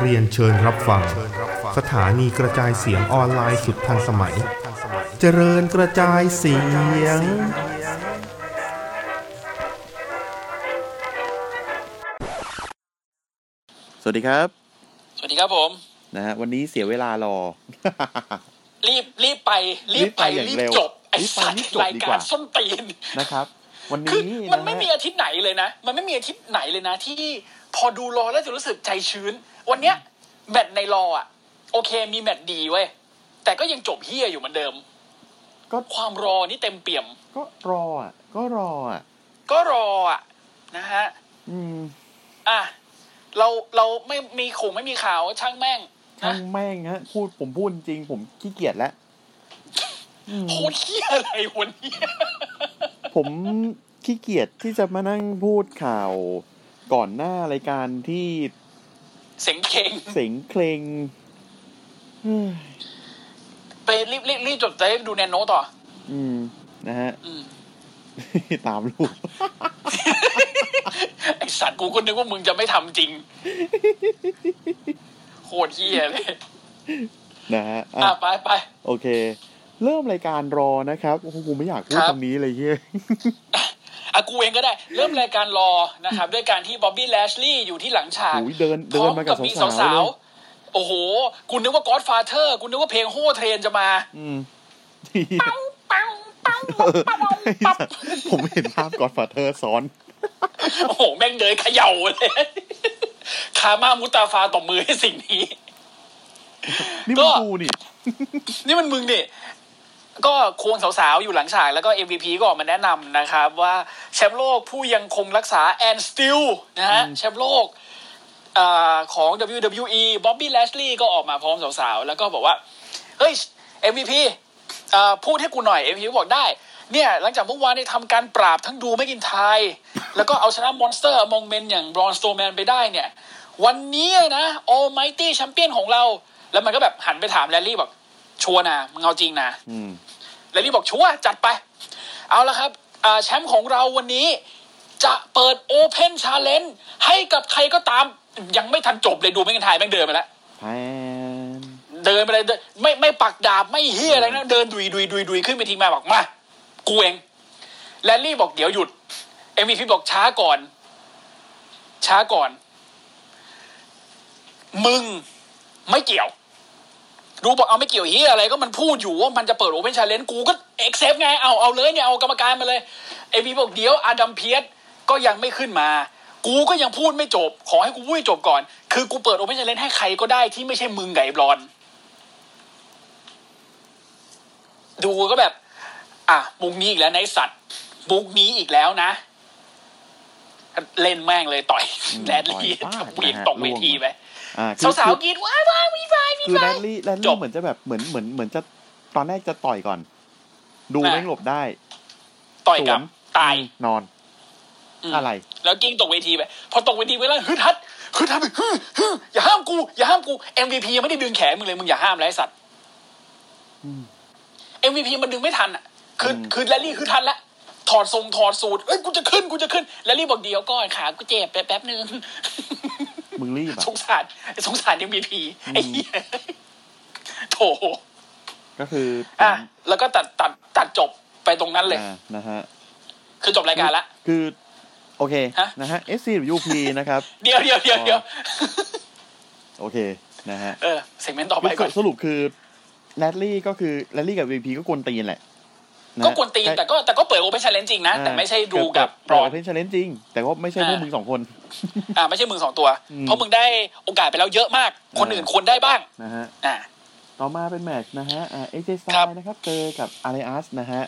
เรียนเชิญรับฟัง สถานีกระจายเสียงออนไลน์สุดทันสมัย เจริญกระจายเสียง สวัสดีครับ สวัสดีครับผมนะฮะวันนี้เสียเวลารอ รีบรีบไป รีบไปรีบไปอย่างรีบเร็วจบไอ้รีบไปสัตรีบว์จบรายดีกากว่ารส้นตีนนะครับ วันคือนี้มันนะไม่มีฮะอาทิตย์ไหนเลยนะ มันไม่มีอาทิตย์ไหนเลยนะ ที่พอดูรอแล้วจะรู้สึกใจชื้น วันเนี้ยแมตช์ในรออะ โอเคมีแมตช์ดีเว้ยแต่ก็ยังจบเฮียอยู่เหมือนเดิม ก็ความรอนี่เต็มเปี่ยม ก็รออะ ก็รออะ ก็รออะนะฮะ อืม อะเราเราไม่มีคงไม่มีข่าวช่างแม่งช่านะงแม่งฮะพูดผมพูดจริงผมขี้เกียจแล้วอืมโคตรเฮียอะไรวันนี้ ผมขี้เกียจที่จะมานั่งพูดข่าวก่อนหน้ารายการที่เสียงเข่งเสียงเคลงเฮ้ยไปรีบรีบรีบจดใจดูแนนโนต่อ อืม นะฮะอืมตามลูกไอสัตว์กูก็นึกว่ามึงจะไม่ทำจริง โคตรเฮียเลย นะฮะอะอะ ไปไป โอเค เริ่มรายการรอนะครับโอ้โหกูไม่อยากพูดครับคำนี้เลยเฮียอะกูเองก็ได้เริ่มรายการรอนะครับ ด้วยการที่บ๊อบบี้แลชลีย์อยู่ที่หลังฉากโอ้ยเดินเดินมากับมีสาวๆสาวเลยๆโอ้โหกูนึกว่า God Father กูนึกว่าเพลงโฮเทรนจะมาอืมปังปังปังเออปังไอ้ปังสัสผมเห็นภาพกอดฟาเธอร์ซ้อน โอ้โห แม่งเดินเขย่าเลยคามามุตาฟาตบมือให้สิ่งนี้ นี่ก็มันกูนี่ นี่มันมึงนี่ ก็ควงสาวๆ อยู่หลังฉากแล้วก็ MVP ก็ออกมาแนะนำนะครับว่าแชมป์โลกผู้ยังคงรักษา and still นะฮะอืมแชมป์โลกอาของ WWE บ๊อบบี้แลชลีย์ก็ออกมาพร้อมสาวๆ แล้วก็บอกว่า เฮ้ย MVP อ่าพูดให้กูหน่อย MVP บอกได้ เนี่ยหลังจากเมื่อวานได้ทำการปราบทั้ง Drew McIntyre แล้วก็เอาชนะ Monster Among Men อย่าง Braun Strowman ไปได้เนี่ย วันนี้นะ Almighty champion ของเรา แล้วมันก็แบบหันไปถามแลชลีย์บอก ชัวร์นะมึงเอาจริงนะอืมแลชลีย์บอกชัวร์จัดไป เอาละครับอ่าแชมป์ของเราวันนี้จะเปิดโอเพนชาเลน g e ให้กับใครก็ตาม ยังไม่ทันจบเลย Drew McIntyre แม่งเดินไปแล้วแพนเดินไปเลยเดินไม่ไม่ปักดาบไม่เหี้ยอะไรนะเดินดุยดุยดุยดุยขึ้นไปทีมาบอกมากูเองแลชลีย์บอกเดี๋ยวหยุดMVP บอกช้าก่อน ช้าก่อน มึงไม่เกี่ยว Drew บอกเอาไม่เกี่ยวเหี้ยอะไรก็มันพูดอยู่ว่ามันจะเปิดโอเพนชาเลน g e กูก็ accept ไงเอาเอาเลยเนี่ยเอากรรมการมาเลย MVP บอกเดี๋ยวอดัมเพียร์ซก็ยังไม่ขึ้นมา กูก็ยังพูดไม่จบ ขอให้กูพูดให้จบก่อน คือกูเปิดโอเพนชาเลน g e ให้ใครก็ได้ที่ไม่ใช่มึงไก่บอลดูก็แบบ อะมุกนี้อีกแล้วนะไอสัตว์มุกนี้อีกแล้วนะ เล่นแม่งเลยต่อยแรดลี่ต่อยฟาดเปลี่ยนนะฮะตกเวทีไปอ่าคือ สาวคือๆกรีดว้ายว้ายวีวายวีคือแรวายดลี่แรดจลี่บเหมือนจะแบบเหมือนเหมือนเหมือนจะตอนแรกจะต่อยก่อน ดูอะแม่งหลบได้ ต่อยกับสวนตายนอนมอะไร แล้วกิ้งตกเวทีไปพอตกเวทีไปแล้วฮึดฮัดฮึดฮัดฮึดฮึดอย่าห้ามกู อย่าห้ามกู MVP ยังไม่ได้ดึงแขนมึงเลยมึงอย่าห้ามเลยไอ้สัตว์อืม MVP มันดึงไม่ทันอะ คืออืมคือแรลลี่คือทันละถอดทรงถอดสูตรเอ้ยกูจะขึ้นกูจะขึ้น แรลลี่บอกเดียวก่อนขากูเจ็บแป๊บแป๊บนึง มึงรีบอะสงสารสงสาร MVP ไอ้เหี้ยโถก็คืออะแล้วก็ตัดตัดตัดจบไปตรงนั้นเลยอ่านะฮะคือจบรายการละคือโอเคฮะนะฮะ SCWP นะครับ เดียวเดียวเดียวเดียวโอเคนะฮะเออเซกเมนต์ต่อไปก่อนสรุปคือแรดลี่ก็คือแรดลี่กับ VP ก็กวนตีนแหละะ ก็กวนตีนแต่ก็แต่ก็เปิดโอเปนชาเลนจริงนะ แต่ไม่ใช่ดูกับบรอนเพนชาเลนจริง แต่ว่าไม่ใช่พวกอ่ามึมึงสองคน อ่าไม่ใช่มึงสองตัวอืมเพราะมึงได้โอกาสไปแล้วเยอะมาก คนอ่าอื่นควรได้บ้างนะฮะอ่าต่อมาเป็นแมตช์นะฮะอ่าเอเจสครับนะครับเจอกับอาริอัสนะฮะ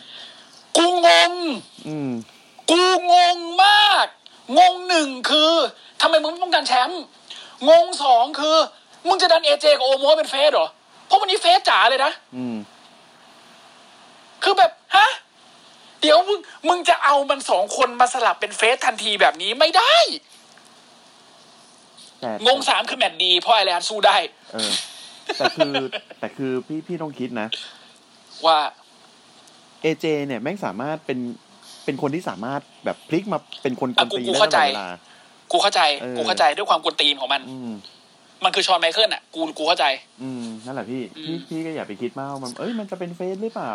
กูงงอืมกูงงมาก งงหนึ่งคือทำไมมึงไม่ป้องกันแชมป์งงสองคือ มึงจะดันเอเจกับโอโมเป็นเฟสเหรอ เพราะวันนี้เฟสจ๋าเลยนะอืม คือแบบฮะเดี๋ยวมึงมึงจะเอามันสองคนมาสลับเป็นเฟสทันทีแบบนี้ไม่ได้ แต่งงสามคือแมตช์ดีเพราะไอแลนด์สู้ได้ เออ แต่คือแต่คือพี่พี่ต้องคิดนะว่า AJ เนี่ยแม่งสามารถเป็นเป็นคนที่สามารถแบบพลิกมาเป็นคนกวนตีนอะกูได้เข้าใจตลอดเวลา กูเข้าใจ เออ กูเข้าใจด้วยความกวนตีนของมัน อืม มันคือชอนไมเคิลอะ กูกูเข้าใจ อืมนั่นแหละพี่อืมพี่พี่ก็อย่าไปคิดมากว่ามันเอ้ยมันจะเป็น face หรือเปล่า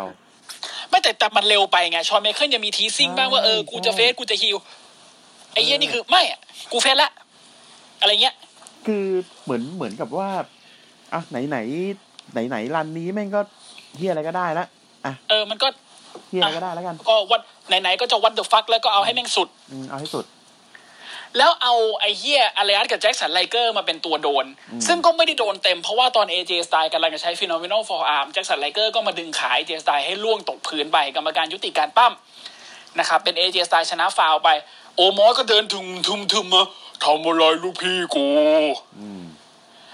ไม่แต่แต่มันเร็วไปไงชอนไมเคิลยังมี teasing บ้างว่าเออกูจะใช่ face กูจะฮิวไอ้เหี้ยนี่คือไม่อะกู face ละอะไรเงี้ย คือเหมือนเหมือนกับว่าอะไหนไหนไหนไหน run นี้แม่งก็เหี้ยอะไรก็ได้ละเออมันก็เหี้ยอะไรก็ได้แล้วกัน ก็ what ไหนๆก็จะ what the fuck แล้วก็เอาให้แม่งสุดอืมเอาให้สุด แล้วเอาไอ้เหี้ย Elias กับแจ็คสันไรเกอร์มาเป็นตัวโดนอืมซึ่งก็ไม่ได้โดนเต็มเพราะว่าตอน AJ Styles กำลังจะใช้ Phenomenal Forearm แจ็คสันไรเกอร์ก็มาดึงขาย AJ Styles ให้ร่วงตกพื้นไปกรรมการยุติการปั้มนะครับเป็น AJ Styles ชนะฟาวล์ไป โอมอสก็เดินถึงทึมทึมมาทำอะไรลูกพี่กูอืม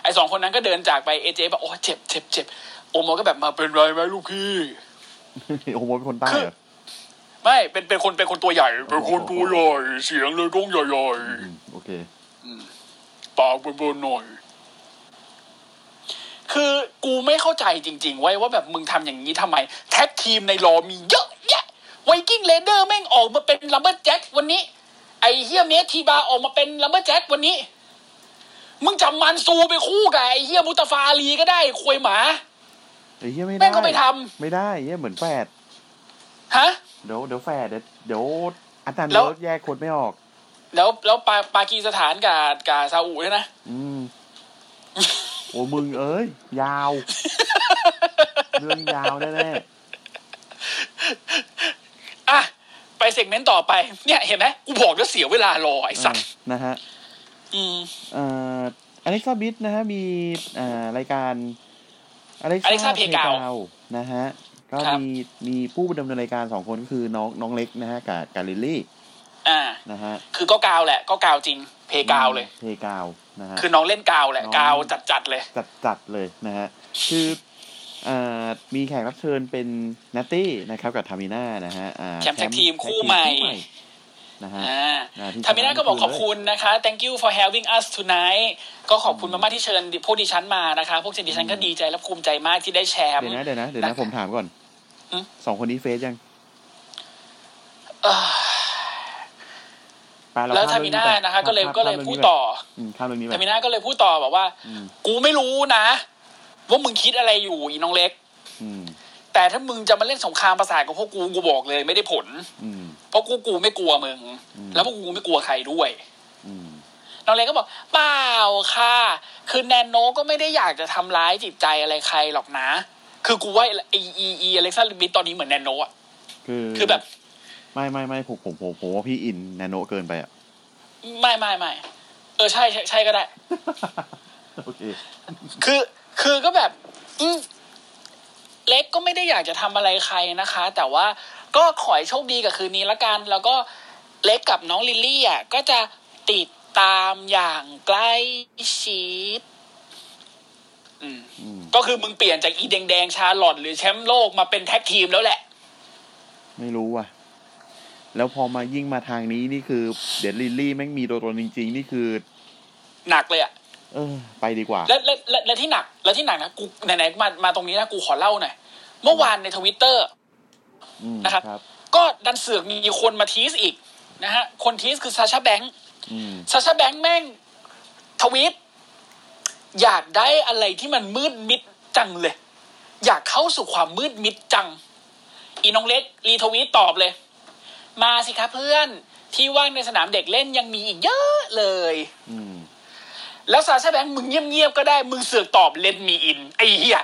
ไอ้สองคนนั้นก็เดินจากไป AJ แบบโอ้เจ็บเจ็บเจ็บโอมอสก็แบบมาเป็นไรไหมลูกพี่โอ้โหเป็นคนใต้เหรอ ไม่เป็นเป็นคนเป็นคนตัวใหญ่ เป็นคนตัวใหญ่เสียงเลยต้องใหญ่อืมโอเคๆปากเบิ่นๆหน่อยคือกูไม่เข้าใจจริง ๆ โว้ยว่าแบบมึงทำอย่างนี้ทำไม tag team ใน Raw มีเยอะแยะ Viking Raiders แม่งออกมาเป็น lumberjack วันนี้ ไอเฮียเมสทีบาออกมาเป็นลัมเบอร์แจ็ควันนี้ มึงจำมันซูไปคู่กับไอเฮียมุตาฟาอาลีก็ได้ควยหมาไอ้เฮียไม่ได้แม่งก็ไม่ทไม่ได้เฮียเหมือนแฝดำฮะ เดี๋ยวเดี๋ยวแฝดเดี๋ยวเดี๋ยวอาจารย์แล้เลิวศแยกคนไม่ออก แล้วแล้วปาปากีสถานกับกับซาอุเนี่ยนะ อืม โอ้มึงเอ้ย ยาว เรื่องยาวแน่อะไปเซกเมนต์ต่อไป เนี่ยเห็นไหมกูบอกแล้วเสียเวลารอไอ้ๆสัตว์อะนะฮะ อืมเอ่ออเล็กซ่าบิทนะฮะ มีอ่ารายการอเล็ก Alexa ซ่า Playground นะฮะ ก็ครับมีมีผู้ดำเนินรายการสองคนก็คือน้องน้องเล็กนะฮะกับกาลิลลี่อ่านะฮะคือก็กาวแหละ ก็กาวจริง เพกาวเลย เพกาวนะฮะคือน้องเล่นกาวแหละน้องกาวจัดจัดๆเลย จัดจัดเลยนะฮะคืออ่ามีแขกรับเชิญเป็นนัตตี้นะครับกับทามิน่านะฮะอ่าแชมป์ tag team แท็กคู่ใหม่นะฮะอ่าอ่าที่ทามิน่าก็บอกชนะขอบคุณนะคะ thank you for having us tonight ก็ขอบคุณมากๆที่เชิญพวกดิฉันมานะคะ พวกดิฉันก็ดีใจและภูมิใจมากที่ได้แชมป์เดี๋ยวนะเดี๋ยวนะเดี๋ยวนะนะผมถามก่อนอืม สองคนนี้ face ยังเอ่อไปเรแล้วข้ทามิน่าเรื่องนะคะก็เลยข้ามก็เลยข้ามพูดเรื่องนี้ต่อไปอืมข้ามเรื่องนี้ไปทามิน่าก็เลยพูดต่อแบบว่าอืมกูไม่รู้นะว่ามึงคิดอะไรอยู่อีน้องเล็กอืมแต่ถ้ามึงจะมาเล่นสงครามประสาทกับพวกกูกูบอกเลย ไม่ได้ผลอืมเพราะกูกูไม่กลัวมึงอืมแล้วพวกกูไม่กลัวใครด้วยอืมน้องเล็กก็บอกเปล่าค่ะ คือแนนโนก็ไม่ได้อยากจะทำร้ายจิตใจอะไรใครหรอกนะ คือกูว่าไออีอีอเล็กซ่าลิบิตตอนนี้เหมือนแนนโนอะคือคือแบบ ไม่ไม่ไม่ผมผมผมผมว่าพี่อินนาโนเกินไปอะ ไม่ไม่ไม่เออใช่ใช่ใช่ก็ได้โอเคคือคือก็แบบ อืมเล็กก็ไม่ได้อยากจะทำอะไรใครนะคะ แต่ว่าก็ขอให้โชคดีกับคืนนี้ละกัน แล้วก็เล็กกับน้องลิลลี่อะก็จะติดตามอย่างใกล้ชิดอืมอืม ก็คือมึงเปลี่ยนจากอีแดงแดงๆชาร์ลอตหรือแชมป์โลกมาเป็นแท็กทีมแล้วแหละ ไม่รู้ว่ะ แล้วพอมายิ่งมาทางนี้นี่คือ เดดลิลลี่แม่งมีตัวตนจริง ๆ นี่คือ หนักเลยอะเออ ไปดีกว่า และและและและที่หนัก และที่หนักนะกูไหนๆมามาตรงนี้นะกูขอเล่าหน่อยเมื่อวานในทวิตเตอร์อืมนะครับครับก็ดันเสือกมีคนมาทีสอีกนะฮะ คนทีสคือซาชาแบงค์อืมซาชาแบงค์แม่งทวีต อยากได้อะไรที่มันมืดมิดจังเลย อยากเข้าสู่ความมืดมิดจัง อีน้องเล็กรีทวีตตอบเลย มาสิครับเพื่อนที่ว่างในสนามเด็กเล่นยังมีอีกเยอะเลยอืมแล้วซาชาแบงค์มึงเงียบๆก็ได้ มึงเสือกตอบเลนมีอิน ไอ้เหี้ย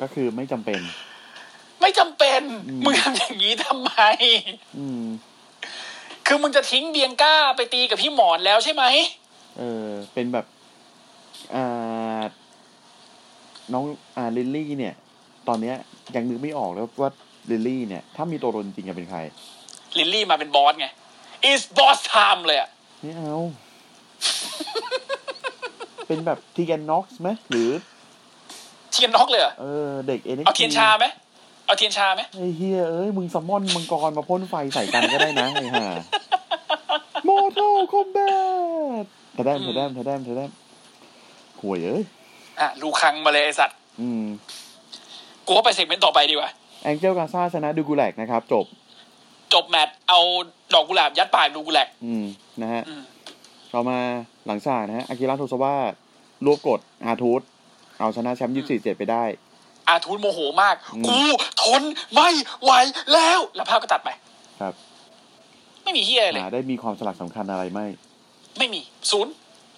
ก็คือไม่จำเป็น ไม่จำเป็นอืมมึงทำอย่างนี้ทำไมอืมคือมึงจะทิ้งเบียงก้าไปตีกับพี่หมอนแล้วใช่ไหม เออเป็นแบบอ่าน้องอ่าลิลลี่เนี่ย ตอนเนี้ยยังนึกไม่ออกแล้วว่าลิลลี่เนี่ย ถ้ามีตัวตนจริงจะเป็นใคร ลิลลี่มาเป็นบอสไง it's boss time เลยอะไม่เอา เป็นแบบทีแกนน็อกซ์ไหมหรือทีแกนน็อกซ์เลยเหรอเออเด็กเอ็นเอาเทียนชาไหมเอาเทียนชาไหมไอ้เฮียเอ้ย มึง summon มังกรมาพ่นไฟใส่กันก็ได้นะไอ้ห่า Mortal Kombat เธอแดมเธอแดมเธอแดมเธอแดมห่วยเอ้ยอะหลิวคังมาเลยไอสัตว์อืมกูก็ไป segment ต่อไปดีกว่าแองเจลการ์ซาชนะดูกูแลกนะครับ จบ จบแมตช์เอาดอกกุหลาบยัดปากดูกุแลกอืมนะฮะอืมต่อมาหลังฉากนะฮะอากิระโทซาวะรวบกดอาร์ทรูธเอาชนะแชมป์ยี่สี่เจ็ดไปได้ อาร์ทรูธโมโหมากอืมกูทนไม่ไหวแล้ว แล้วภาพก็ตัดไป ครับ ไม่มีเฮียอะไรเลยหาได้มีความสลักสำคัญอะไรไหม ไม่มีศูนย์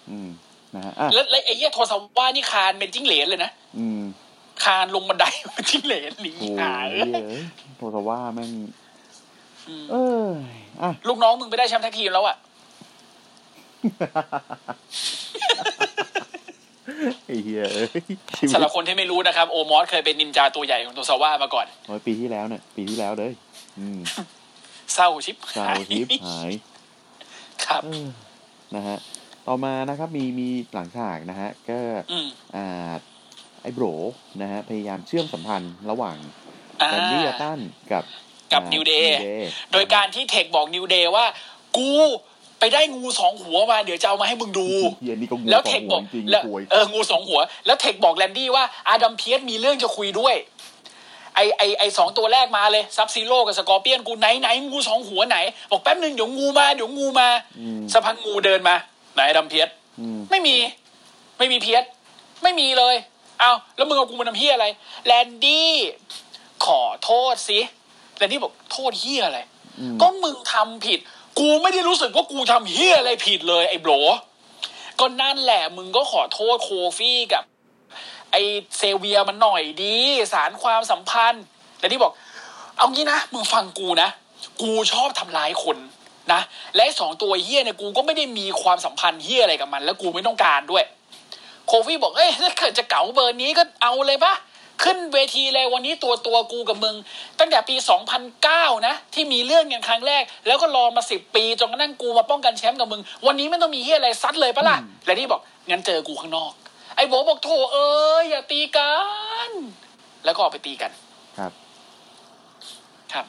อืมนะฮะอะแล้วแล้วไอ้เฮียโทรศัพท์ว่านี่คานเป็นจิ้งเหลนเลยนะอืมคานลงบันไดเป็นจิ้งเหลนหนีโอ้หายเอ้ยโทซาวะแม่งอืมเอออะลูกน้องมึงไปได้แชมป์แท็กทีมแล้วอะไอ้เหี้ยเอ้ยชีวิตสำหรับคนที่ไม่รู้นะครับ โอมอสเคยเป็นนินจาตัวใหญ่ของโทซาว่ามาก่อนโอ้ยปีที่แล้วเนี่ย ปีที่แล้วเลย อืมเศร้าชิบชาวทิพย์หาย ครับเออ นะฮะต่อมานะครับมีมีหลังฉากนะฮะก็อืมอ่าไอ้โบรนะฮะพยายามเชื่อมสัมพันธ์ระหว่างอ่าแรนดี้ออร์ตันกับกับอ่า New Day New Day โดยการที่เทคบอกนิวเดย์ว่า กูไปได้งูสองหัวมาเดี๋ยวจะเอามาให้มึงดูเฮียนี่ก็งูแล้วสอเทงคหับวอกจริงแล้วๆป่วยเอองูสองหัว แล้วเทคบอกแลนดี้ว่าอาดัมเพียสมีเรื่องจะคุยด้วย ไอไอไอสองตัวแรกมาเลยซับซีโร่กับสกอร์เปียนกูไหนไหนงูสองหัวไหน บอกแป๊บหนึ่งเดี๋ยวงูมาเดี๋ยวงูมาอืมสักพักงูเดินมา ไหนอาดัมเพียสอืมไม่มี ไม่มีเพียสไม่มีเลยเอาแล้วมึงเอากูมาทำเฮียอะไร แลนดี้ขอโทษสิแลนดี้บอกโทษเฮียอะไรอืมก็มึงทำผิด กูไม่ได้รู้สึกว่ากูทำเฮียอะไรผิดเลยไอ้โบรก็นั่นแหละมึงก็ขอโทษโคฟี่กับไอ เซเวียมันหน่อยดี สารความสัมพันธ์แต่ที่บอก เอางี้นะมึงฟังกูนะ กูชอบทำร้ายคนนะ และไอ้สองตัวเฮียเนี่ยกูก็ไม่ได้มีความสัมพันธ์เฮียอะไรกับมัน แล้วกูไม่ต้องการด้วย โคฟี่บอกเอ้ยถ้าเกิดจะเก๋าเบอร์นี้ก็เอาเลยปะขึ้นเวทีเลยวันนี้ตัวตัวกูกับมึง ตั้งแต่ปี 2009 นะ ที่มีเรื่องกันครั้งแรก แล้วก็รอมาสิบปีจนกระทั่งกูมาป้องกันแชมป์กับมึง วันนี้ไม่ต้องมีเฮียอะไรซัดเลยปะล่ะแรนดี้บอกงั้นเจอกูข้างนอก ไอ้โบบอกโถเอ้ยอย่าตีกัน แล้วก็ออกไปตีกัน ครับ ครับ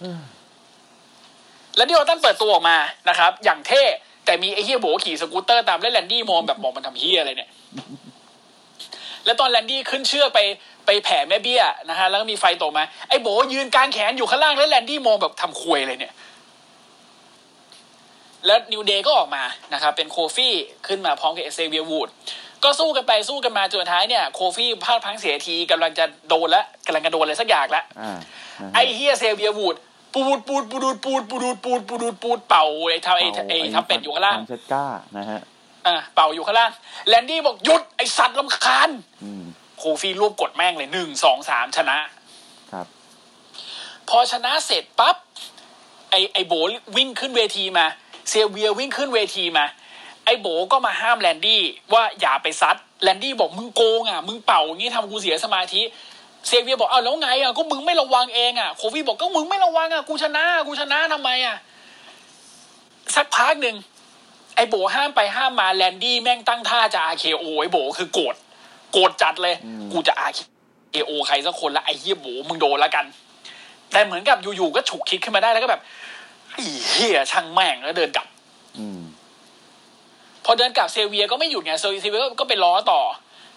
เออแล้วแรนดี้ออร์ตันเปิดตัวออกมานะครับ อย่างเท่แต่มีไอ้เฮียโบขี่สกูตเตอร์ตามแล้วแรนดี้มองแบบมองมันทำเฮียอะไรเนี่ย แล้วตอนแรนดี้ขึ้นเชือกไปไปแผ่แม่เบี้ยนะฮะแล้วก็มีไฟตกมาไอ้โบยืนกางแขนอยู่ข้างล่างแล้วแรนดี้มองแบบทำควยเลยเนี่ย แล้วนิวเดย์ก็ออกมานะครับเป็นโคฟี่ขึ้นมาพร้อมกับเอเซเวียวูด ก็สู้กันไปสู้กันมาจนสุดท้ายเนี่ยโคฟี่พลาดพลังเสียทีกำลังจะโดนแล้วกำลังจะโดนอะไรสักอย่างแล้วอ่านะฮะไอ้เฮียเซเวียวูดปูดปูดปูดปูดปูดปูดปูดปูดเป่าไอ้ทำไอ้ไอ้ทำเป็ดอยู่ข้างล่างฟรนเชสก้านะฮะอ่าเป่าอยู่ข้างล่างแรนดี้บอกหยุดไอ้สัตว์รำคาญอืมโคฟี่รวบกดแม่งเลยหนึ่งสองสามชนะ ครับ พอชนะเสร็จปั๊บไอ้ไอ้โบวิ่งขึ้นเวทีมา เซเวียวิ่งขึ้นเวทีมา ไอ้โบก็มาห้ามแรนดี้ว่าอย่าไปซัดแรนดี้บอกมึงโกงอะมึงเป่าอย่างงี้ทำกูเสียสมาธิเซเวียบอกอ้าวแล้วไงอะก็มึงไม่ระวังเองอะโคฟี่บอกก็มึงไม่ระวังอะกูชนะกูชนะทำไมอะสักพักหนึ่งไอ้โบห้ามไปห้ามมาแรนดี้แม่งตั้งท่าจะ RKO ไอ้โบคือโกรธโกรธจัดเลยอืมกูจะ RKO ใครสักคนละไอ้เฮียโบมึงโดนแล้วกัน แต่เหมือนกับอยู่ๆก็ฉุกคิดขึ้นมาได้แล้วก็แบบไอ้เฮียช่างแม่งแล้วเดินกลับอืม พอเดินกลับเซเวียก็ไม่หยุดไงเซเวียก็ไปล้อต่อ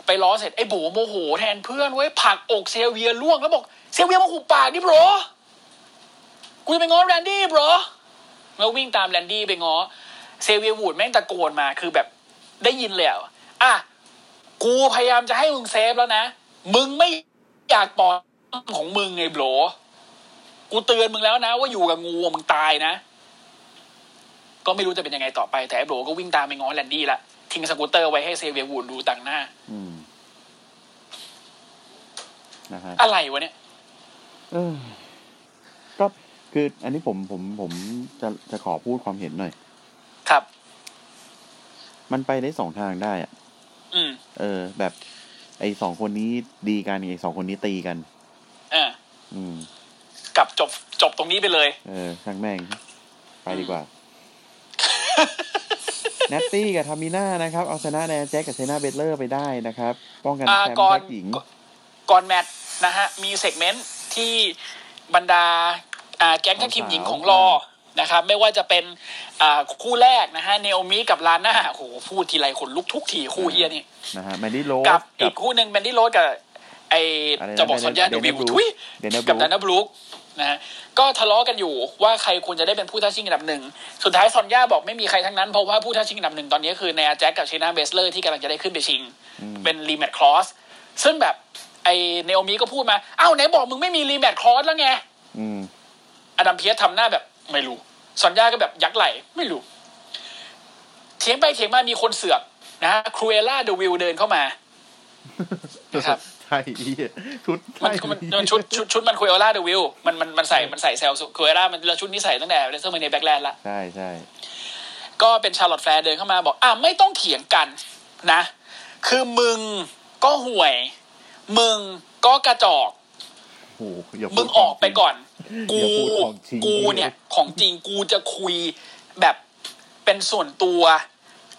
ไปล้อเสร็จไอ้โบโมโหแทนเพื่อนเว้ยผลักอกเซเวียร่วงแล้วบอกเซเวียมาหุบปากดิ broกูจะไปง้อแรนดี้ bro แล้ววิ่งตามแรนดี้ไปง้อเซเวียวูดแม่งตะโกนมาคือแบบได้ยินเลยอะอะกูพยายามจะให้มึง safe แล้วนะ มึงไม่อยากปล่อยของมึงไง bro กูเตือนมึงแล้วนะ ว่าอยู่กับงูมึงตายนะ ก็ไม่รู้จะเป็นยังไงต่อไปแต่ไอ้โบรก็วิ่งตามไปง้อแรนดี้ละทิ้งสกูตเตอร์ไว้ให้เซเวียวูดดูต่างหน้าอืมนะฮะอะไรวะเนี่ยเออก็คืออันนี้ผมผมผมจะจะขอพูดความเห็นหน่อย ครับ มันไปได้สองทางได้อะอืมเออ แบบ ไอ้สองคนนี้ดีกันไอ้สองคนนี้ตีกันอ่าอืมกลับจบจบตรงนี้ไปเลย เออช่างแม่ง ไปดีกว่าแนตตี้กับทามิน่านะครับ เอาชนะแนนแจ็คกับเซนาเบตเลอร์ไปได้นะครับ ป้องกันอ่าแชมป์ก่อนแท็กหญิง ก่อนแมตช์นะฮะ มีเซกเมนต์ที่บรรดาอ่าแก๊งแท็กทีมหญิงของรอนะครับ ไม่ว่าจะเป็นอ่าคู่แรกนะฮะเนโอมิกับลาน่าโอ้โหพูดทีไรขนลุกทุกทีคู่เฮียนี่นะฮะแมนดี้โรสกับกัอีบกคู่หนึ่งแมนดี้โรสกับไออะไรนะจะบอกซอนยาเดเดนวิเนลบรูคทุยเดนเนบกับรูดานาบรูค นะฮะก็ทะเลาะกันอยู่ว่าใครควรจะได้เป็นผู้ท้าชิงอันดับหนึ่งสุดท้ายซอนยาบอกไม่มีใครทั้งนั้นเพราะว่าผู้ท้าชิงอันดับหนึ่งตอนนี้คือเนอาแจ็คกับเชนาเบสเลอร์ที่กำลังจะได้ขึ้นไปชิง เป็น rematch clause ซึ่งแบบไอเนโอมีก็พูดมาอ้าวไหนบอกมึงไม่มี rematch clause แล้วไงอืมอดัมเพียสทำหน้าแบบไม่รู้ซอนยาก็แบบยักไหล่ไม่รู้เถียงไปเถียงมามีคนเสือกนะฮะครูเอล่าเดวิลเดินเข้ามา นะครับใช่เหี้ยชุดมันใช่มันมันชุดชุดชุดมันครูเอล่าเดวิลมันมันมันใส่มันใส่เซลครูเอล่ามันแล้วชุดนี้ใส่ตั้งแต่ WrestleMania Backlash ละใช่ใช่ก็เป็นชาร์ลอตต์แฟลร์เดินเข้ามาบอกอะไม่ต้องเถียงกันนะ คือมึงก็ห่วย มึงก็กระจอกโอ้โหอย่าพูดมึงออกไปก่อน กูอย่าพูดของจริงกูเนี่ย ของจริงกูจะคุยแบบเป็นส่วนตัว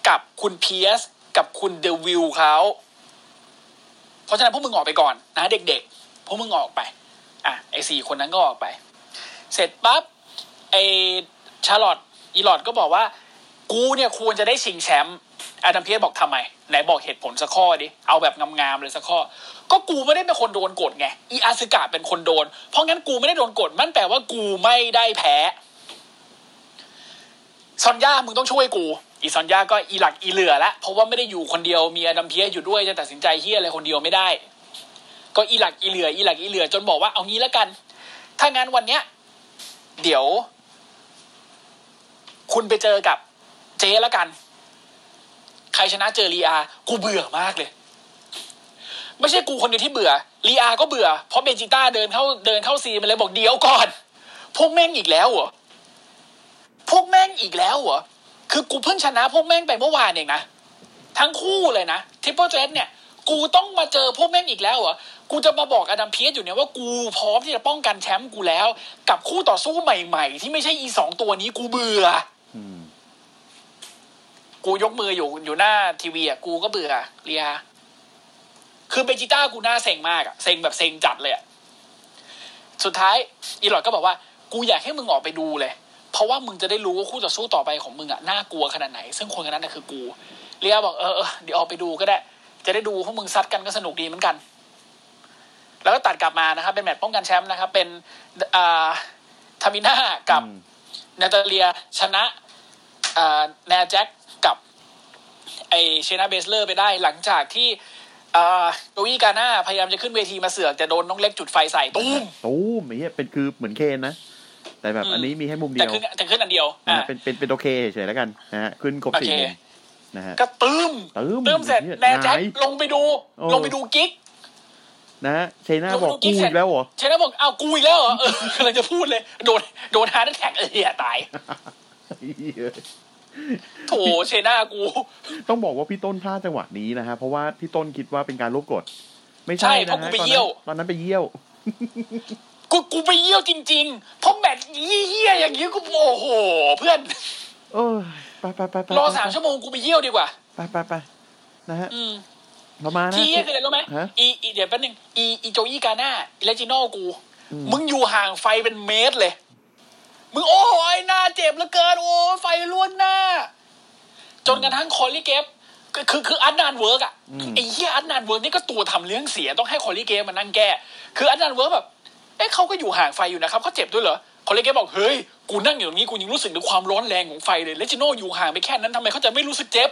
กับคุณเพียสกับคุณเดวิลเขา เพราะฉะนั้นพวกมึงออกไปก่อนนะ เด็กๆ พวกมึงออกไป อะไอ้สี่คนนั้นก็ออกไป เสร็จปั๊บไอ้ชาร์ลอตอีลอดก็บอกว่า กูเนี่ยควรจะได้ชิงแชมป์อาดัมเพียบอกทำไมไหนบอกเหตุผลสักข้อดิ เอาแบบงามๆเลยสักข้อ ก็กูไม่ได้เป็นคนโดนกดไง อีอาซึกะเป็นคนโดน เพราะงั้นกูไม่ได้โดนกด มันแปลว่ากูไม่ได้แพ้ซอนย่ามึงต้องช่วยกู อีซอนยาก็อีหลักอีเหลือละเพราะว่าไม่ได้อยู่คนเดียวมีอดัมเพียอยู่ด้วยจะตัดสินใจเฮียอะไรคนเดียวไม่ได้ ก็อีหลักอีเหลืออีหลักอีเหลือ จนบอกว่าเอางี้แล้วกัน ถ้างั้นวันเนี้ย เดี๋ยว คุณไปเจอกับเจแล้วกัน ใครชนะเจอรีอากูเบื่อมากเลย ไม่ใช่กูคนเดียวที่เบื่อรีอาก็เบื่อเพราะเบจิต้าเดินเข้าเดินเข้าซีนมาเลยบอกเดี๋ยวก่อน พวกแม่งอีกแล้วเหรอพวกแม่งอีกแล้วเหรอ คือกูเพิ่งชนะพวกแม่งไปเมื่อวานเองนะ ทั้งคู่เลยนะทิปเปิลเจเนี่ย กูต้องมาเจอพวกแม่งอีกแล้วเหรอกูจะมาบอก Adam Pearce อยู่เนี่ยว่ากูพร้อมที่จะป้องกันแชมป์กูแล้ว กับคู่ต่อสู้ใหม่ ๆ ที่ไม่ใช่อีสองตัวนี้กูเบื่ออืมกูยกมืออยู่อยู่หน้าทีวีอะกูก็เบื่อ Rhea คือ Vegeta กูหน้าเซ็งมากอะเซ็งแบบเซ็งจัดเลยอะสุดท้ายอีหลอดก็บอกว่า กูอยากให้มึงออกไปดูเลย เพราะว่ามึงจะได้รู้ว่าคู่ต่อสู้ต่อไปของมึงอะน่ากลัวขนาดไหน ซึ่งคนคนนั้นน่ะคือกูRhea บอกเออเออเดี๋ยวออกไปดูก็ได้ จะได้ดูพวกมึงซัดกันก็สนุกดีเหมือนกัน แล้วก็ตัดกลับมานะครับ เป็นแมตช์ป้องกันแชมป์นะครับ เป็นอ่า Tamina กับอืม Natalya ชนะอ่า Nia Jax กับไอ Shayna Baszler ไปได้หลังจากที่อ่าโจวี่กาน่าพยายามจะขึ้นเวทีมาเสือกจะโดนน้องเล็กจุดไฟใส่ ตุ้มตู้มไอ้เหี้ยเป็นคือเหมือน Kane นะ แต่แบบอืมอันนี้มีให้มุมเดียวแต่ขึ้นแต่ขึ้นอันเดียวนะอ่าฮะเป็นเป็นเป็นโอเคเฉยๆแล้วกันนะฮะขึ้นครบโอสี่เคมุมนะฮะก็ตื้มตื้มเสร็จเหี้ยแนแจ็คหงายลงไปดูโอ้ลงไปดูกิ๊กนะฮะเชน่าลงบไปอกดูกิ๊กูกเสร็อีจกแล้วเหรอเชนาบอกอ้าวกูอีกแล้วเหรอเออกำลังจะพูดเลย โดนโดนฮาร์ดแท็กเออเหี้ยตายเหี้ยโถเชนากู ต้องบอกว่าพี่ต้นพลาดจังหวะนี้นะฮะเพราะว่าพี่ต้นคิดว่าเป็นการลบกฎไม่ใช่ใช่เพนะราะกูฮะไปตอนเยี่นั้ยวนตอนนั้นไปเยี่ยว กูกูไปเยี่ยวจริง ๆ เพราะแมตช์เหี้ยๆอย่างนี้กูโอ้โห เพื่อนเออไปไปไปไปรอสามชั่วโมงกูไปเยี่ยวดีกว่า ไปไปไปนะฮะอืมเรามานะที่เหี้ยคืออะไรรู้ไหมฮะอีอีเดี๋ยวแป๊บนึงอีอีโจยี่กาน่าอี Reginald กูอืมมึงอยู่ห่างไฟเป็นเมตรเลย มึงโอ้ยหน้าเจ็บเหลือเกิน โอ้ยไฟลวกหน้า จนกระทั่ง Corey Graves ก็คือคือ Adnan Virk อะไอ้เหี้ย Adnan Virk นี่ก็ตัวทำเรื่องเสียต้องให้ Corey Graves มานั่งแก้ คือ Adnan Virk แบบ เอ๊ะเขาก็อยู่ห่างไฟอยู่นะครับเขาเจ็บด้วยเหรอ Corey Graves บอกเฮ้ยกูนั่งอยู่ตรงนี้กูยังรู้สึกถึงความร้อนแรงของไฟเลย Reginald อยู่ห่างไปแค่นั้นทำไมเขาจะไม่รู้สึกเจ็บ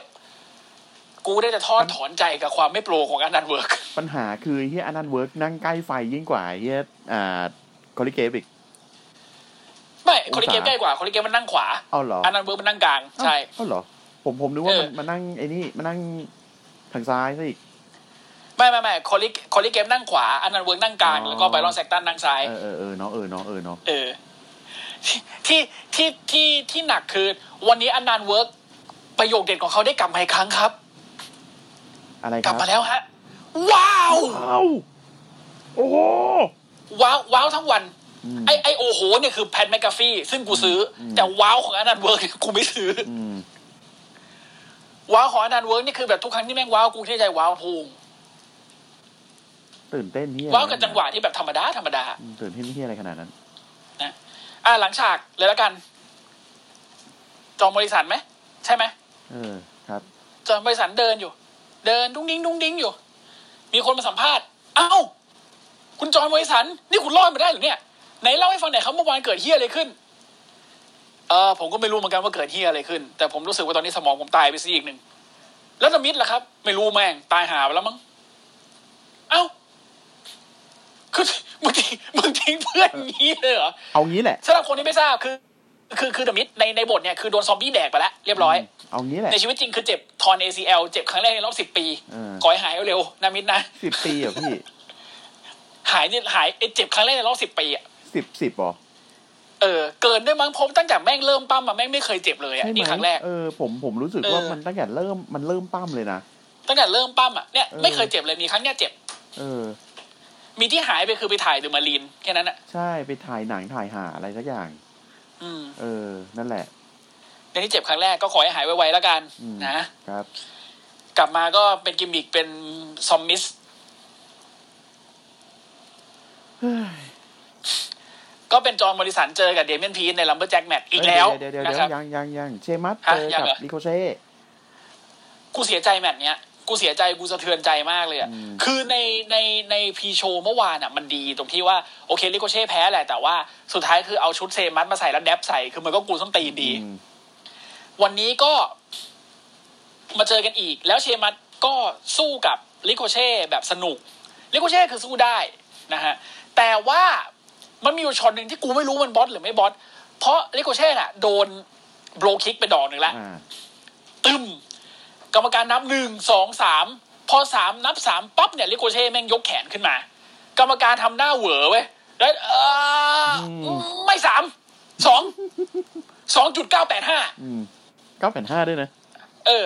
กูได้แต่ทอดถอนใจกับความไม่โปรของ Adnan Virkปัญหาคือเฮีย Adnan Virk นั่งใกล้ไฟยิ่งกว่าเฮียอ่า Corey Graves อีกไม่ Corey Graves ใกล้กว่า Corey Graves มันนั่งขวาเอาเหรอ Adnan Virk มันนั่งกลางใช่เอาเหรอผมผมนึกว่าเออมันมานั่งไอ้นี่มานั่งทางซ้ายซะอีก ไม่ไม่ไม่ Corey Corey Graves นั่งขวา Adnan Virk นั่งกลางอ๋อแล้วก็ Byron Saxton นั่งซ้ายเออเออเออเนาะเออเนาะเออเนาะเออที่ที่ที่ที่หนักคือวันนี้ Adnan Virk ประโยคเด็ดของเขาได้กลับมาอีกครั้งครับ อะไรครับกลับมาแล้วฮะว้าวว้าวโอ้โหว้าวว้าวทั้งวันอืมไอไอโอโหเนี่ยคือ Pat McAfee ซึ่งกูซื้ออมแต่ว้าวของ Adnan Virk กูไม่ซื้อออืมว้าวของ Adnan Virk นี่คือแบบทุกครั้งที่แม่งว้าวกูที่ใจว้าวพุง ตื่นเต้นเฮียว้าวกับจังหวะที่แบบธรรมดาธรรมดาอืมตื่นเต้นเฮียอะไรขนาดนั้นนะอะหลังฉากเลยแล้วกัน John Morrison ไหมใช่ไหมเออครับ John Morrison เดินอยู่ เดินดุ้งดิ้งดุ้งดิ้งอยู่ มีคนมาสัมภาษณ์เอ้าคุณ John Morrison นี่คุณรอดมาได้เหรือเนี่ยไหนเล่าให้ฟังหน่อยครับเมื่อวานเกิดเฮียอะไรขึ้นเออผมก็ไม่รู้เหมือนกันว่าเกิดเฮียอะไรขึ้น แต่ผมรู้สึกว่าตอนนี้สมองผมตายไปซีอีกหนึ่งแล้วนมิดล่ะครับ ไม่รู้แม่งตายหาไปแล้วมั้งเอ้า คือมึงทิ้งมึงทิ้งเพื่อนอย่างนี้เลยเหรอเอางี้แหละสำหรับคนที่ไม่ทราบคือ คือคือเดมิดในในบทเนี่ยคือโดนซอมบี้แดกไปแล้วเรียบร้อยเอางี้แหละในชีวิตจริงคือเจ็บทอน ACL เจ็บครั้งแรกในรอบสิบปีเออขอให้หายเร็วๆนะมิดนะสิบปีเหรอพี่หายเนี่ยหายไอ้เจ็บครั้งแรกในรอบสิบปีอะสิบสิบเหรอเออเกินด้วยมั้งผมตั้งแต่แม่งเริ่มปล้ำมาแม่งไม่เคยเจ็บเลยอะใช่ไหมนี่ครั้งแรกเออผมผมรู้สึกเออว่ามันตั้งแต่เริ่มมันเริ่มปล้ำเลยนะตั้งแต่เริ่มปล้ำอะเนี่ยเออไม่เคยเจ็บเลยมีครั้งเนี้ยเจ็บ เออ มีที่หายไปคือไปถ่าย The Marine แค่นั้นอะใช่ไปถ่ายหนังถ่ายหาอะไรสักอย่าง อืม เออ นั่นแหละในที่เจ็บครั้งแรกก็ขอให้หายไวๆแล้วกันอืมนะครับ กลับมาก็เป็นกิมมิกเป็น zombieเฮ้ยก็เป็น John Morrison เจอกับ Damian Priest ใน lumberjack match อีกแล้วเดี๋ยวเดี๋ยวนะเดี๋ยวครับยังยังยัง Sheamus ฮะเจอยังกับเหรอลิโคเช่กูเสียใจแมตช์เนี้ย กูเสียใจกูสะเทือนใจมากเลยอะอืมคือในในใน pre-show เมื่อวานอะมันดีตรงที่ว่าโอเค Ricochet แพ้แหละแต่ว่าสุดท้ายคือเอาชุด Sheamus มาใส่แล้ว dab ใส่คือมันก็กูส้นตีนดีอืมวันนี้ก็มาเจอกันอีก แล้ว Sheamusก็สู้กับ Ricochet แบบสนุก Ricochet คือสู้ได้นะฮะแต่ว่ามันมีอยู่ช็อตหนึ่งที่กูไม่รู้มัน botch หรือไม่ botch เพราะ Ricochet น่ะ โดน Brogue Kick ไปดอกหนึ่งแล้วอ่าตึม กรรมการนับหนึ่งสองสามพอสามนับสามปั๊บเนี่ย Ricochet แม่งยกแขนขึ้นมา กรรมการทำหน้าเหวอเว้ยแล้วเอออไม่สามสองสองจุดเก้าแปดห้าอืมเก้าแผ่นห้าด้วยนะ เออ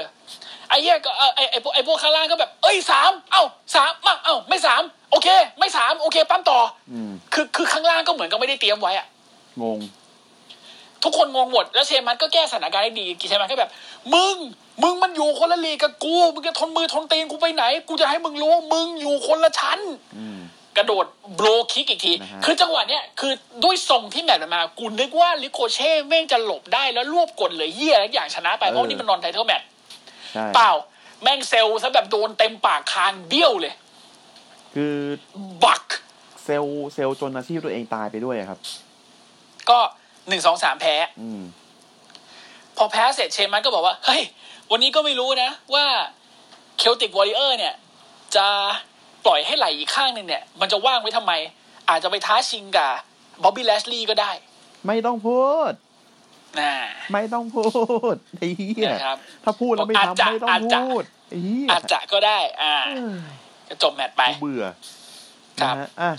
ไอ้เหี้ยก็เออไอ้ไอ้พวกไอ้พวกข้างล่างก็แบบ เอ้ยสามเอ้าสามมาเอ้าไม่สามโอเค ไม่สามโอเค ปั๊มต่ออืมคือคือข้างล่างก็เหมือนกับไม่ได้เตรียมไว้อะงง ทุกคนงงหมด แล้วเชมันก็แก้สถานการณ์ได้ดีเชมันก็แบบ มึง มึงมันอยู่คนละลีกกับกู มึงจะทนมือทนตีนกูไปไหน กูจะให้มึงรู้มึงอยู่คนละชั้นอืมกระโดดโบรคิกอีกทีนะฮะคือจังหวะเนี้ยคือด้วยทรงที่แมตช์มันมากูนึกว่า Ricochet แม่งจะหลบได้แล้วรวบกดเหลยเฮียอะไรอย่างชนะไปเพราะว่านี่มัน non-title match ใช่เปล่า แม่ง sell ซะแบบโดนเต็มปากคางเบี้ยวเลย คือบัก sell sell จนอาชีพตัวเองตายไปด้วยอะครับ ก็ หนึ่งสองสามแพ้อืมพอแพ้เสร็จ Sheamus ก็บอกว่า เฮ้ย วันนี้ก็ไม่รู้นะ ว่า Celtic Warrior เนี่ย จะปล่อยให้ไหลอีกข้างหนึ่งเนี่ย มันจะว่างไว้ทำไม อาจจะไปท้าชิงกับบ๊อบบี้แลชลีย์ก็ได้ ไม่ต้องพูดนะไม่ต้องพูดไอ้เหี้ยนะครับ ถ้าพูดแล้วไม่อาจจะทำไม่ต้องอาจจะพูดไอ้เหี้ยอาจจะก็ได้ อ่าเอ้ยจะจบแมตช์ไปกูเบื่อครับนะฮะอะ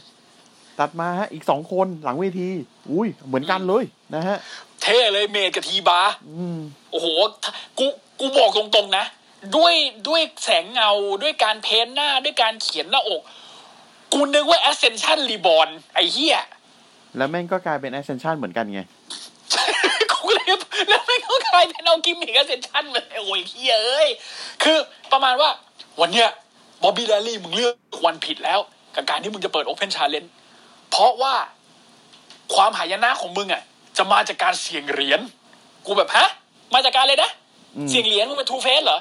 ตัดมาฮะอีกสองคนหลังเวที อุ้ยเหมือนกันเลยนะฮะ เท่เลยเมดกับทีบาร์อืมโอ้โห กูกูบอกตรงๆนะ ด้วยด้วยแสงเงาด้วยการ paint หน้าด้วยการเขียนหน้าอก กูนึกว่า Ascension Reborn ไอ้เหี้ย แล้วแม่งก็กลายเป็น Ascension เหมือนกันไงกูเลยแล้วไม่เข้าใครเป็นเอา gimmick Ascension มาเลยโอ้ยเฮียเอ้ยคือประมาณว่า วันเนี้ย Bobby Lash ley มึงเลือกวันผิดแล้ว กับการที่มึงจะเปิดโอ เพนชาเลน g e เพราะว่าความหายนะของมึงอะ จะมาจากการเสี่ยงเหรียญกูแบบฮะมาจากการเลยนะอืมเสี่ยงเหรียญมึงเป็น two face เหรอ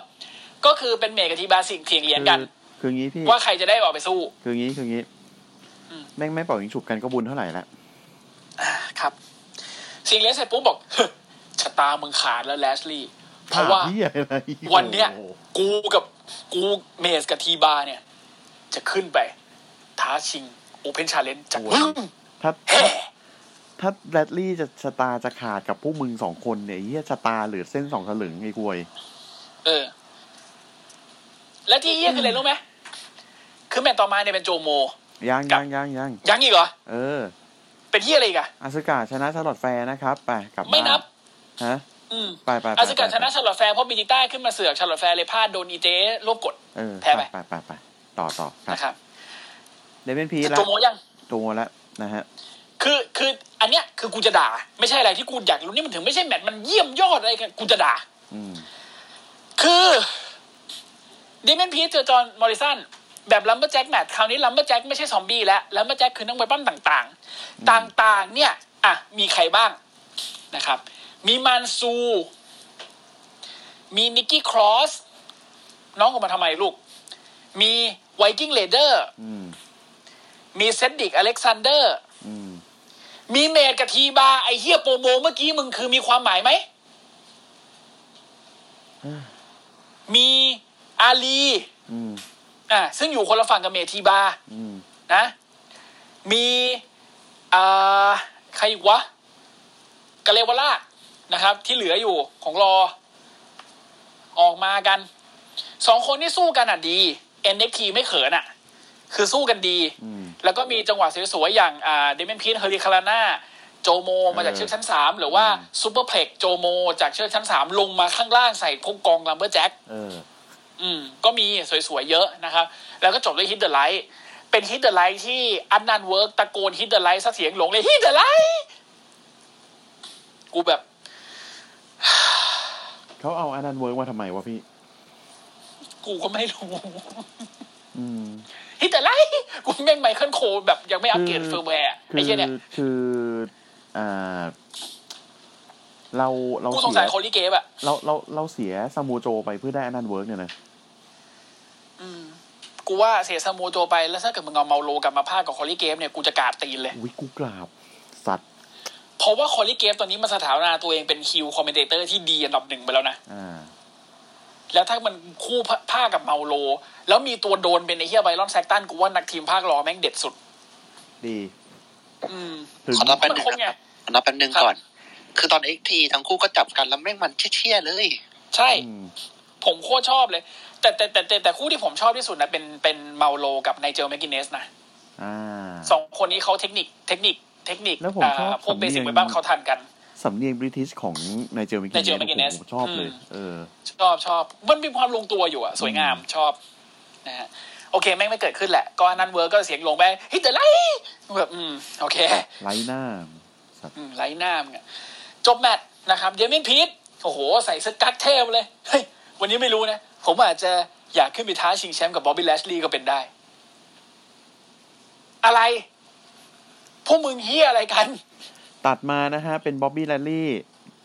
ก็คือเป็นเมซกับทีบาร์สิเสี่ยงเหรียญกันคือคืองี้พี่ว่าใครจะได้ออกไปสู้ คืองี้คืองี้อืมแม่งไม่เป่ายิงฉุบกันก็บุญเท่าไหร่ละครับเสี่ยงเหรียญเสร็จปุ๊บบอกเฮ้ยชะตามึงขาดแล้วแลชลี่เพราะว่าเหี้ยอะไรวันเนี้ยโอ้โหกูกับกูเมซกับทีบาร์เนี่ย จะขึ้นไป ท้าชิง โอเพนชาเลนจ์จากมึงถ้าแฮ่ถ้าแรดลี่จะชะตาจะขาดกับพวกมึงสองคนเนี่ยไอ้เหี้ยชะตาเหลือเส้นสองสลึงไอ้กวย เออ และที่เยี่ยคืออะไรรู้ไหมคือแมตต์ต่อมาเนี่ยเป็นโจโมยังกัยับงยังยังยังอีกเหรอ เออ เป็นที่อะไรอีกอะอาซึกะชนะชาร์ลอตแฟร์นะครับไปกลับบ้าไม่นับฮะอืมไปไปไปอาสกัดไปชนะชาร์ลอตแฟร์เพราะบิจิต้าขึ้นมาเสือกชาร์ลอตแฟร์เลยพลาดโดนอีเจรวบกดเออแพ้ไปไปไปไปต่อต่อครับนะครับ เดวินพีแต่แล้โจวโมยังโจโมแล้วนะฮะคือคืออันเนี้ยคือกูจะด่า ไม่ใช่อะไรที่กูอยากรู้นี่มันถึงไม่ใช่แมตช์มันเยี่ยมยอดอะไรกันกูจะด่าอืมคือดิเมนพีเจอจอห์นมอริสันแบบลัมเบอร์แจ็คแมทคราวนี้ลัมเบอร์แจ็คไม่ใช่ซอมบี้แล้วลัมเบอร์แจ็คคือนักมวยปั้มต่าง ๆ ต่างๆ เนี่ย อะ มีใครบ้างนะครับ มีมันซู มีนิกกี้ครอส น้องออกมาทำไมลูก มีไวกิ้งเรเดอร์อื มมีเซดดิกอเล็กซานเดอร์อืมมีเมซกับทีบาร์ไอ้เหี้ย promo เมื่อกี้มึงคือมีความหมายไหม มีอาลีอืมอะซึ่งอยู่คนละฝั่งกับเมซทีบาร์อืมนะ มีอ่าใครอีกวะกาเลวาล่านะครับ ที่เหลืออยู่ของรอว์ ออกมากัน สองคนที่สู้กันอะดี NXT ไม่เขินอะ คือสู้กันดีอืมแล้วก็มีจังหวะสวยๆอย่างอ่าเดเมียนพรีสต์ hurricanrana โจโมมาจากเชือกชั้นสามหรือว่า superplex โจโม จากเชือกชั้นสามลงมาข้างล่างใส่พวกกอง lumberjack เอออืม ก็มีสวยๆเยอะนะครับ แล้วก็จบด้วย Hit the Lights เป็น Hit the Lights ที่อัดนานเวิร์กตะโกน Hit the Lights ซะเสียงหลงเลย Hit the Lights กูแบบเขาเอาอัดนานเวิร์กมาทำไมวะพี่ กูก็ไม่รู้ อืม Hit the Lights กูแม่งไมเคิลโคลแบบยังไม่อัปเกรดคือเฟิร์มแวร์คืไอ้เหี้ยเนี่ยคืออ่าเราเรากูสงสารคอรี่เกรฟส์อะเราเราเราเสียซามูโจไปเพื่อได้อัดนานเวิร์กเนี่ยนะอืมกูว่าเสียซามูโจไปแล้วถ้าเกิดมึงเอาเมาโลกลับมาพากกับคอลลิเกฟเนี่ยกูจะกราบตีนเลยวิกูกราบสัตว์เพราะว่าคอลลิเกฟตอนนี้มันสถาปนาตัวเองเป็นคิวคอมเมนเตอร์ที่ดีอันดับหนึ่งไปแล้วนะอ่า แล้วถ้ามันคู่ภาคกับเมาโล แล้วมีตัวโดนเป็นไอเฮียไบรอนแซกตันกูว่านักทีมภาครอแม่งเด็ดสุด ดี อืมถึงขอนับแป๊บมันนึงคงไงนะครับขอนับแป๊บนึงครับก่อน คือตอนเอ็กทีทั้งคู่ก็จับกันแล้วแม่งมันเชี่ยๆเลย ใช่อืมผมโคตรชอบเลยแต่แต่แต่แต่แต่คู่ที่ผมชอบที่สุดนะเป็นเป็นเมาโลกับไนเจลแมกกินเนสนะอ่าสองคนนี้เขาเทคนิคเทคนิค เทคนิคแล้วผมชอบาพวกสำเบเนียงสิกไปบ้างเขาทันกัน สำเนียง British ของไนเจลแม็ก Nigel McGuinness ผมชอบเลยอืมเออ ชอบชอบมันมีความลงตัวอยู่อะสวยงามชอบนะฮะโอเค แม่งไม่เกิดขึ้นแหละ ก็อัดนานเวิร์กก็เสียงลงไป Hit the Lights แบบอืม โอเคไร้หน้าสัตว์อืมไร้หน้ามึงอะจบแมตช์นะครับเดเมียนพรีสต์โอ้โห ใส่สกัดเทพเลย เฮ้ย วันนี้ไม่รู้นะ ผมอาจจะอยากขึ้นไปท้าชิงแชมป์กับบ๊อบบี้แลชลีย์ก็เป็นได้ อะไร พวกมึงเหี้ยอะไรกัน ตัดมานะฮะ เป็นบ๊อบบี้แลชลี่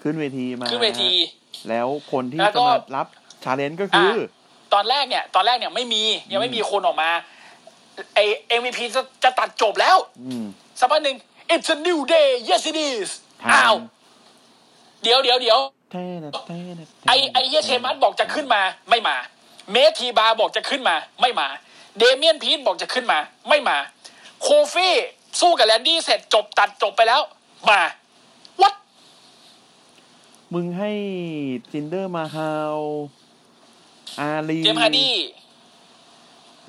ขึ้นเวทีมา ขึ้นเวทีฮะแล้วคนที่แล้วก็จะมารับ challenge ก็คืออตอนแรกเนี่ย ตอนแรกเนี่ยไม่มียังไม่มีคนออกมาไอ้ MVP จะจะตัดจบแล้วอืมสักพักหนึ่ง it's a new day yes it is อ้าว เดี๋ยวเดี๋ยวเดี๋ยวแท้นะแท้นะไอไอ้เหี้ยเชมัสบอกจะขึ้นมา ไม่มา เมซทีบาร์บอกจะขึ้นมา ไม่มา เดเมียนพรีสต์บอกจะขึ้นมา ไม่มา โคฟี่สู้กับแลนดี้เสร็จจบตัดจบไปแล้ว มาวัดมึงให้จินเดอร์มาฮาวอาลีเจมส์ฮาร์ดี้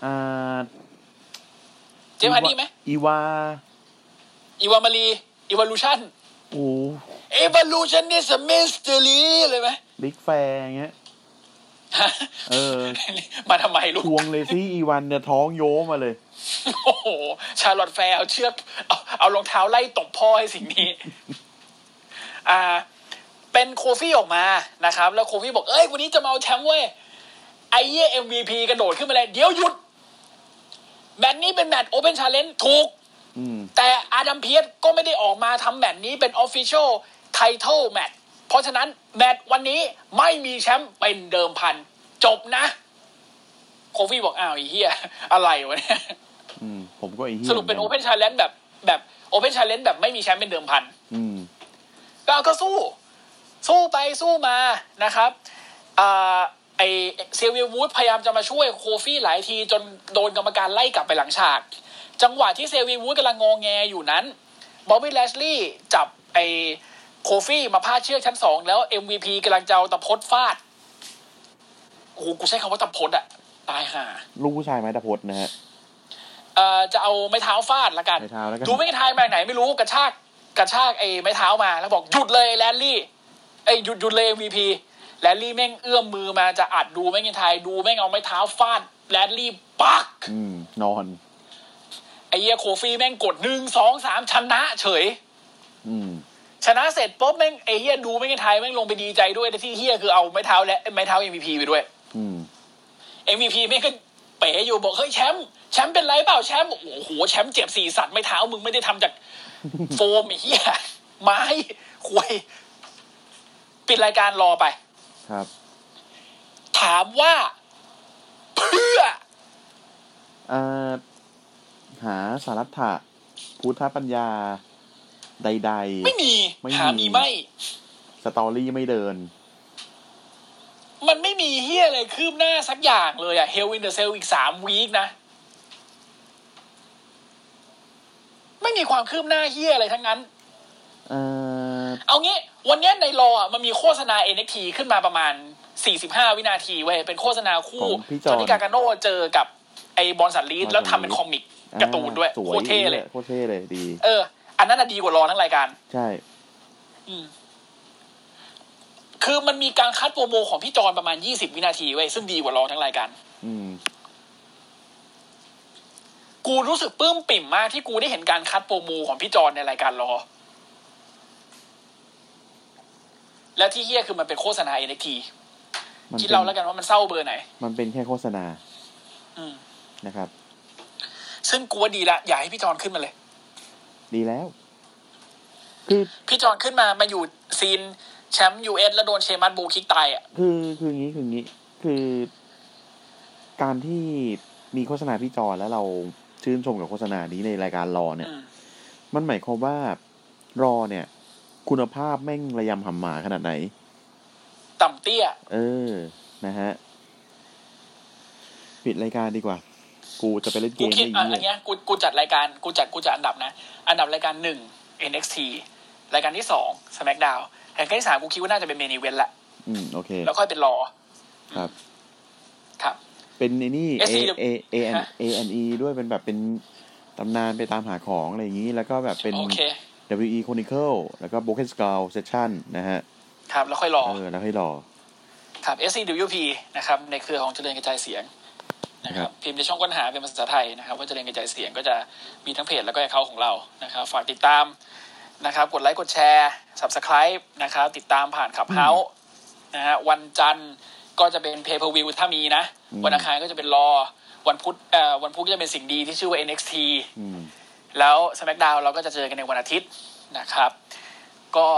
อ่าเจมส์ฮาร์ดี้ไหมอีวา อีวามารีอีวาลูชันโอ้อีวาลูชันนี่สมิสเตอรีเลยไหมบิ๊กแฟร์เงี้ย เออ มาทำไมลูกทวงเลยซี่อีวันเนี่ยท้องโยมาเลย โอ้โห ชาร์ลอตแฟร์เอาเชือกเอาเอารองเท้าไล่ตบพ่อให้สิ่งนี้ อ่า เป็นโคฟี่ออกมานะครับ แล้วโคฟี่บอก เอ้ย วันนี้จะมาเอาแชมป์เว้ย ไอ้เหี้ย MVP กระโดดขึ้นมาเลย เดี๋ยวหยุด แมตช์นี้เป็นแมตช์ open challenge ถูกอืมแต่อดัมเพียร์ซก็ไม่ได้ออกมาทำแมตช์นี้เป็น official title match เพราะฉะนั้นแมตช์วันนี้ไม่มีแชมป์เป็นเดิมพัน จบนะ โคฟี่บอกอ้าวไอ้เหี้ยอะไรวะเนี่ยอืมผมก็ไอ้เหี้ยสรุปเป็น open challenge แบบแบบ open challenge แบบไม่มีแชมป์เป็นเดิมพันอืมก็ก็สู้ สู้ไปสู้มานะครับอ่าไอ้เซเวียร์วูดส์พยายามจะมาช่วยโคฟี่หลายทีจนโดนกรรมการไล่กลับไปหลังฉาก จังหวะที่เซเวียร์วูดส์กำลังงอแงอยู่นั้นบอบบี้แลชลีย์จับไอ้โคฟี่มาพาดเชือกชั้นสองแล้ว MVP กำลังจะเอาตะพดฟาดโอ้โหกูใช้คำว่าตะพดอะตายห่าลูกผู้ชายไม้ตะพดนะฮะเอ่อจะเอาไม้เท้าฟาดละกันไม้เท้าแล้วกัน Drew McIntyre มาไหนไม่รู้กระชากกระชากไอ้ไม้เท้ามา แล้วบอกหยุดเลยแลนลี่ไอ้ยหยุดหยุดเลย MVP แลนลี่แม่งเอื้อมมือมาจะอัด Drew McIntyre Drew แม่งเอาไม้เท้าฟาด Lashley ปั๊กอืมนอนไอ้เหี้ย Kofi แม่งกดหนึ่งสองสามชนะเฉย อืม ชนะเสร็จปุ๊บแม่งไอ้เหี้ย Drew McIntyre แม่งลงไปดีใจด้วยแต่ที่เหี้ยคือเอาไม้เท้าและไม้เท้า MVP ไปด้วยอืม MVP แม่งก็เป๋อยู่บอกเฮ้ยแชมป์แชมป์เป็นไรเปล่าแชมป์โอ้โหแชมป์เจ็บสี่สัตว์ไม่เท้ามึงไม่ได้ทำจากโฟมไอ้เหี้ยไม้ควยปิดรายการรอไป ครับ ถามว่า เพื่ออ่าหหาสารัตถะพุทธปัญญา ใดไม่มีไม่มีหามีไม่ๆ story ไม่เดิน มันไม่มีเหี้ยอะไรคืบหน้าสักอย่างเลยอะ Hell in a Cell อีกสาม week นะ ไม่มีความคืบหน้าเหี้ยอะไรทั้งนั้น เอ่อเอางี้ วันเนี้ยใน RAW อะมันมีโฆษณา NXT ขึ้นมาประมาณ45วินาทีเว้ย เป็นโฆษณาคู่ของพี่ Johnny Gargano เจอกับไอ้ Bronson Reed Bronson Reed แล้วทำเป็น comic การ์ตูนด้วยสวยโคตรเท่เลยโคตรเท่เลยดี เออ อันนั้นน่ะดีกว่ารอทั้งรายการ ใช่ อืมคือมันมีการคัดโปรโมของพี่จอนประมาณ20วินาทีเว้ยซึ่งดีกว่ารอทั้งรายการ อืม กูรู้สึกปลื้มปิ่มมากที่กูได้เห็นการคัดโปรโมของพี่จอนในรายการรอ และที่เฮี้ยคือมันเป็นโฆษณา NXT มันคิดเป็นเราแล้วกันว่ามันเศร้าเบอร์ไหน มันเป็นแค่โฆษณา อืมนะครับ ซึ่งกูว่าดีละ อยากให้พี่จอนขึ้นมาเลย ดีแล้ว คือพี่จอนขึ้นมามาอยู่ scene แชมป์ US แล้วโดน Sheamus Brogue Kick ตายอะคือคืออย่างนี้คืออย่างนี้ คือ การที่มีโฆษณาพี่จอแล้วเราชื่นชมกับโฆษณานี้ในรายการ RAW เนี่ยอืมมันหมายความว่า RAW เนี่ย คุณภาพแม่งระยำหำหมาขนาดไหน ต่ำเตี้ย เออ นะฮะ ปิดรายการดีกว่า กูจะไปเล่นเกกูมคิดไอ้อะเหี้อันเนี้ยยกูกูจัดรายการกูจัดกูจัดอันดับนะ อันดับรายการหนึ่ง NXT รายการที่สอง SmackDown รายการที่สามกูคิดว่าน่าจะเป็นเมนิเวนละอืมโอเค แล้วค่อยเป็นรอครับ ครับ เป็นในนี่ A SCW A A N ฮะ A N E ด้วยเป็นแบบเป็นตำนานไปตามหาของอะไรอย่างนี้ แล้วก็แบบเป็นโอเค WWE Chronicle แล้วก็ Broken Skull Session นะฮะ ครับ แล้วค่อย RAW เออแล้วให้ RAW ครับ SCWP นะครับ ในเครือของเจริญกระจายเสียง นะคครัรับบพิมพ์ในช่องค้นหาเป็นภาษาไทยนะครับว่าเจริญกระจายเสียงก็จะมีทั้งเพจแล้วก็ account ของเรานะครับฝากติดตามนะครับกดไลค์กดแชร์ Subscribe นะครับติดตามผ่าน Clubhouse นะฮะวันจันทร์ก็จะเป็น Pay Per View ถ้ามีนะอืมวันอังคารก็จะเป็น RAW วันพุธเอ่อวันพุธก็จะเป็นสิ่งดีที่ชื่อว่า NXT อืมแล้ว SmackDown เราก็จะเจอกันในวันอาทิตย์นะครับ ก็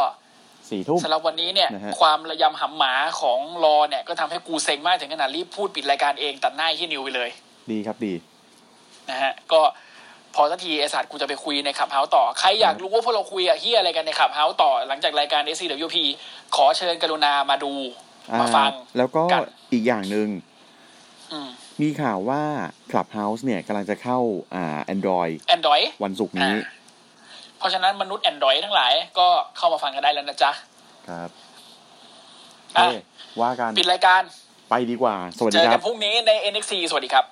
สี่ทุ่มสำหรับวันนี้เนี่ยนะฮะความระยำหำหมาของ RAW เนี่ย ก็ทำให้กูเซ็งมากถึงขนาดรีบพูดปิดรายการเองตัดหน้าพี่นิวไปเลย ดีครับดี นะฮะ ก็พอสักทีไอสัตว์กูจะไปคุยใน Clubhouse ต่อ ใครอยากรู้ว่าพวกเราคุยอะเหี้ยอะไรกันใน Clubhouse ต่อ หลังจากรายการ SCWP ขอเชิญกรุณามาดูอ่ามาฟัง แล้วก็กันอีกอย่างหนึ่งอืมมีข่าวว่า Clubhouse เนี่ยกำลังจะเข้าอ่า Android Android วันศุกร์นี้อ่า เพราะฉะนั้นมนุษย์ Android ทั้งหลาย ก็เข้ามาฟังกันได้แล้วนะจ๊ะ ครับอะเอ้ยว่ากันปิดรายการ ไปดีกว่า สวัสเจดีอคกัรันบพรุ่งนี้ใน NXT สวัสดีครับ